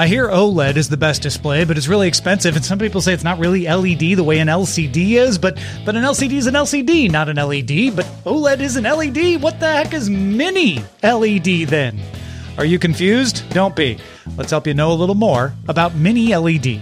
I hear OLED is the best display, but it's really expensive, and some people say it's not really LED the way an LCD is, but but an LCD is an LCD, not an LED. But OLED is an LED. What the heck is mini LED then? Are you confused? Don't be. Let's help you know a little more about mini LED.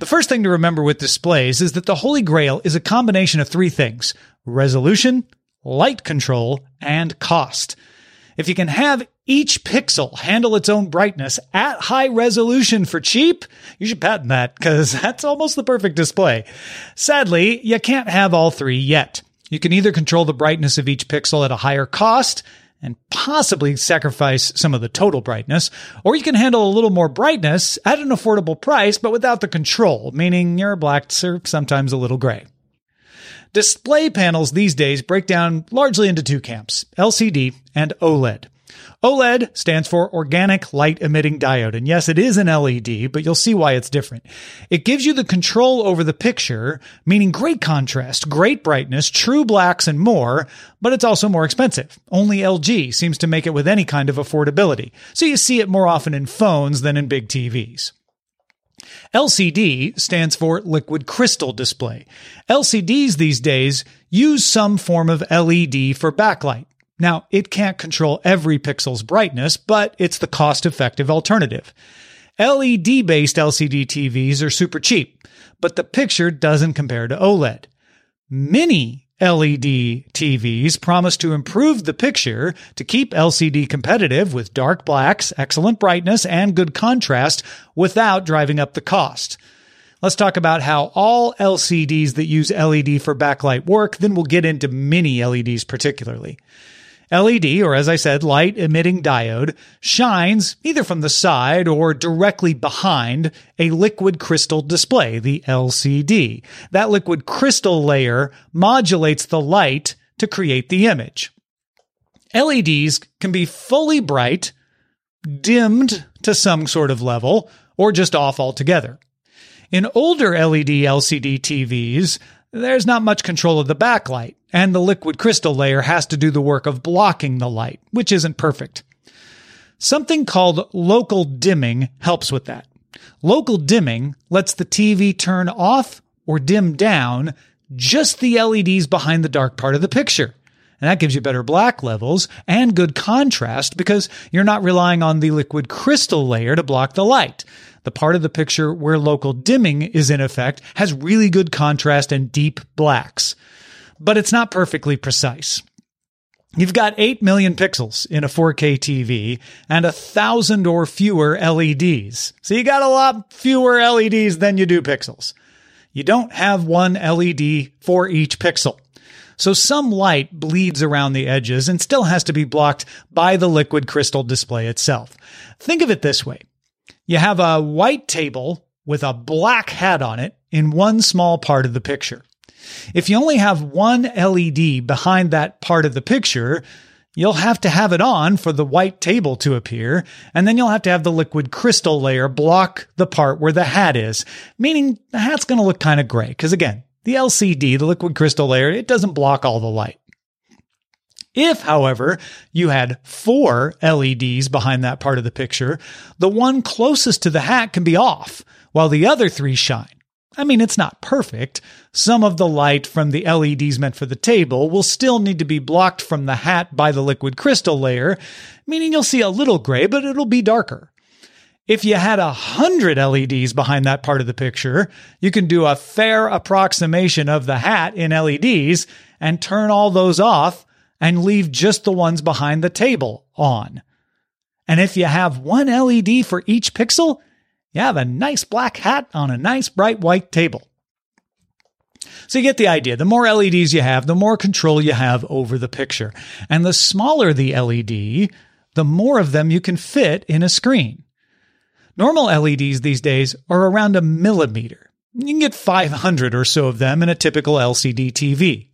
The first thing to remember with displays is that the Holy Grail is a combination of three things resolution, light control, and cost. If you can have each pixel handle its own brightness at high resolution for cheap, you should patent that because that's almost the perfect display. Sadly, you can't have all three yet. You can either control the brightness of each pixel at a higher cost and possibly sacrifice some of the total brightness, or you can handle a little more brightness at an affordable price but without the control, meaning your blacks are sometimes a little gray. Display panels these days break down largely into two camps LCD and OLED. OLED stands for Organic Light Emitting Diode. And yes, it is an LED, but you'll see why it's different. It gives you the control over the picture, meaning great contrast, great brightness, true blacks, and more, but it's also more expensive. Only LG seems to make it with any kind of affordability. So you see it more often in phones than in big TVs. LCD stands for liquid crystal display. LCDs these days use some form of LED for backlight. Now, it can't control every pixel's brightness, but it's the cost effective alternative. LED based LCD TVs are super cheap, but the picture doesn't compare to OLED. Mini LED TVs promise to improve the picture to keep LCD competitive with dark blacks, excellent brightness, and good contrast without driving up the cost. Let's talk about how all LCDs that use LED for backlight work, then we'll get into mini LEDs particularly. LED, or as I said, light emitting diode, shines either from the side or directly behind a liquid crystal display, the LCD. That liquid crystal layer modulates the light to create the image. LEDs can be fully bright, dimmed to some sort of level, or just off altogether. In older LED LCD TVs, there's not much control of the backlight, and the liquid crystal layer has to do the work of blocking the light, which isn't perfect. Something called local dimming helps with that. Local dimming lets the TV turn off or dim down just the LEDs behind the dark part of the picture. And that gives you better black levels and good contrast because you're not relying on the liquid crystal layer to block the light. The part of the picture where local dimming is in effect has really good contrast and deep blacks. But it's not perfectly precise. You've got 8 million pixels in a 4K TV and a thousand or fewer LEDs. So you got a lot fewer LEDs than you do pixels. You don't have one LED for each pixel. So some light bleeds around the edges and still has to be blocked by the liquid crystal display itself. Think of it this way. You have a white table with a black hat on it in one small part of the picture. If you only have one LED behind that part of the picture, you'll have to have it on for the white table to appear, and then you'll have to have the liquid crystal layer block the part where the hat is, meaning the hat's going to look kind of gray. Because again, the LCD, the liquid crystal layer, it doesn't block all the light. If, however, you had four LEDs behind that part of the picture, the one closest to the hat can be off, while the other three shine. I mean, it's not perfect. Some of the light from the LEDs meant for the table will still need to be blocked from the hat by the liquid crystal layer, meaning you'll see a little gray, but it'll be darker. If you had a hundred LEDs behind that part of the picture, you can do a fair approximation of the hat in LEDs and turn all those off and leave just the ones behind the table on. And if you have one LED for each pixel, you have a nice black hat on a nice bright white table. So you get the idea. The more LEDs you have, the more control you have over the picture. And the smaller the LED, the more of them you can fit in a screen. Normal LEDs these days are around a millimeter. You can get 500 or so of them in a typical LCD TV.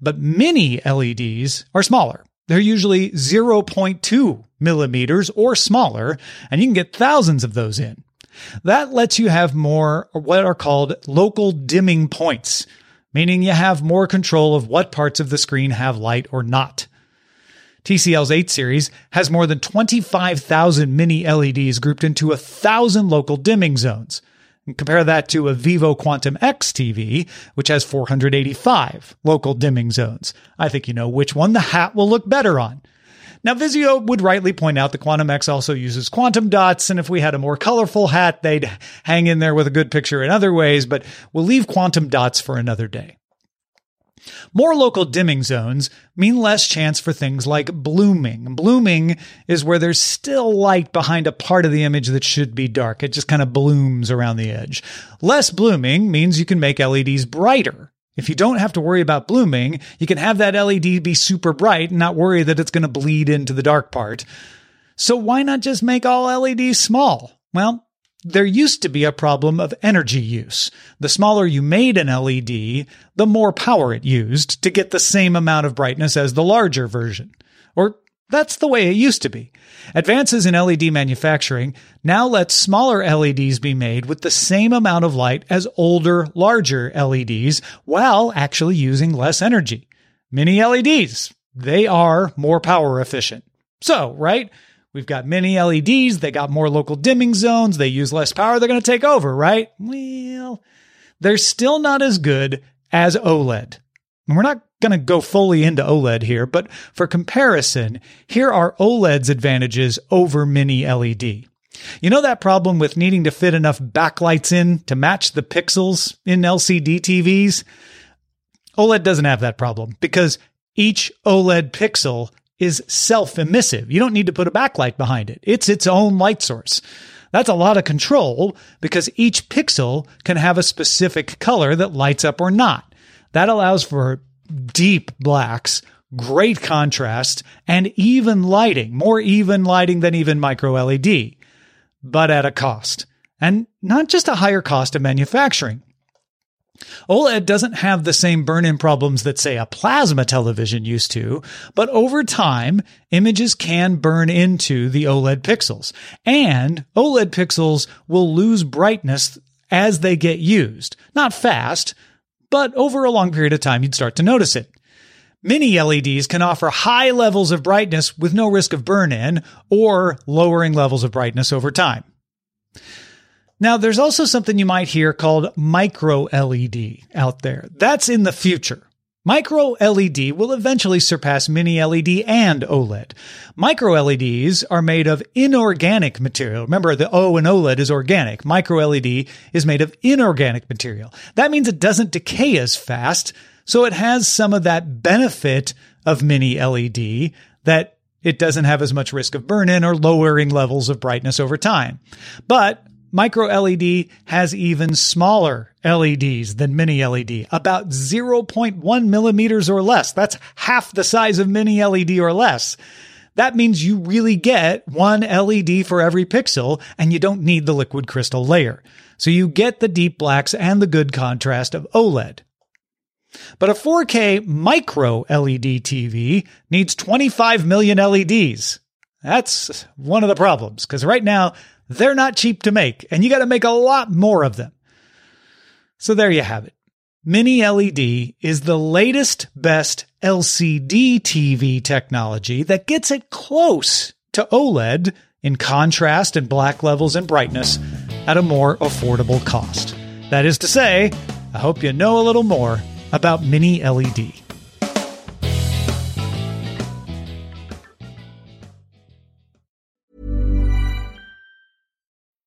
But mini LEDs are smaller. They're usually 0.2 millimeters or smaller, and you can get thousands of those in. That lets you have more what are called local dimming points, meaning you have more control of what parts of the screen have light or not. TCL's 8 series has more than 25,000 mini LEDs grouped into a 1,000 local dimming zones. Compare that to a Vizio Quantum X TV, which has 485 local dimming zones. I think you know which one the hat will look better on. Now, Vizio would rightly point out the Quantum X also uses quantum dots, and if we had a more colorful hat, they'd hang in there with a good picture in other ways, but we'll leave quantum dots for another day. More local dimming zones mean less chance for things like blooming. Blooming is where there's still light behind a part of the image that should be dark. It just kind of blooms around the edge. Less blooming means you can make LEDs brighter. If you don't have to worry about blooming, you can have that LED be super bright and not worry that it's going to bleed into the dark part. So why not just make all LEDs small? Well, there used to be a problem of energy use. The smaller you made an LED, the more power it used to get the same amount of brightness as the larger version. Or that's the way it used to be. Advances in LED manufacturing now let smaller LEDs be made with the same amount of light as older, larger LEDs while actually using less energy. Mini LEDs, they are more power efficient. So, right? We've got mini LEDs, they got more local dimming zones, they use less power, they're going to take over, right? Well, they're still not as good as OLED. And we're not going to go fully into OLED here, but for comparison, here are OLED's advantages over mini LED. You know that problem with needing to fit enough backlights in to match the pixels in LCD TVs? OLED doesn't have that problem because each OLED pixel is self emissive. You don't need to put a backlight behind it. It's its own light source. That's a lot of control because each pixel can have a specific color that lights up or not. That allows for deep blacks, great contrast, and even lighting, more even lighting than even micro LED, but at a cost. And not just a higher cost of manufacturing. OLED doesn't have the same burn in problems that, say, a plasma television used to, but over time, images can burn into the OLED pixels. And OLED pixels will lose brightness as they get used. Not fast, but over a long period of time, you'd start to notice it. Mini LEDs can offer high levels of brightness with no risk of burn in or lowering levels of brightness over time. Now, there's also something you might hear called micro LED out there. That's in the future. Micro LED will eventually surpass mini LED and OLED. Micro LEDs are made of inorganic material. Remember, the O in OLED is organic. Micro LED is made of inorganic material. That means it doesn't decay as fast, so it has some of that benefit of mini LED that it doesn't have as much risk of burn in or lowering levels of brightness over time. But Micro LED has even smaller LEDs than mini LED, about 0.1 millimeters or less. That's half the size of mini LED or less. That means you really get one LED for every pixel and you don't need the liquid crystal layer. So you get the deep blacks and the good contrast of OLED. But a 4K micro LED TV needs 25 million LEDs. That's one of the problems because right now they're not cheap to make, and you got to make a lot more of them. So there you have it. Mini LED is the latest, best LCD TV technology that gets it close to OLED in contrast and black levels and brightness at a more affordable cost. That is to say, I hope you know a little more about Mini LED.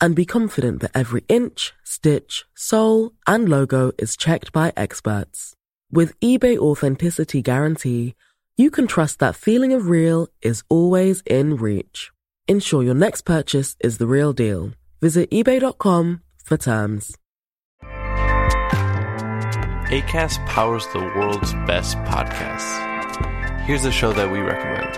and be confident that every inch, stitch, sole, and logo is checked by experts. With eBay Authenticity Guarantee, you can trust that feeling of real is always in reach. Ensure your next purchase is the real deal. Visit eBay.com for terms. ACAST powers the world's best podcasts. Here's a show that we recommend.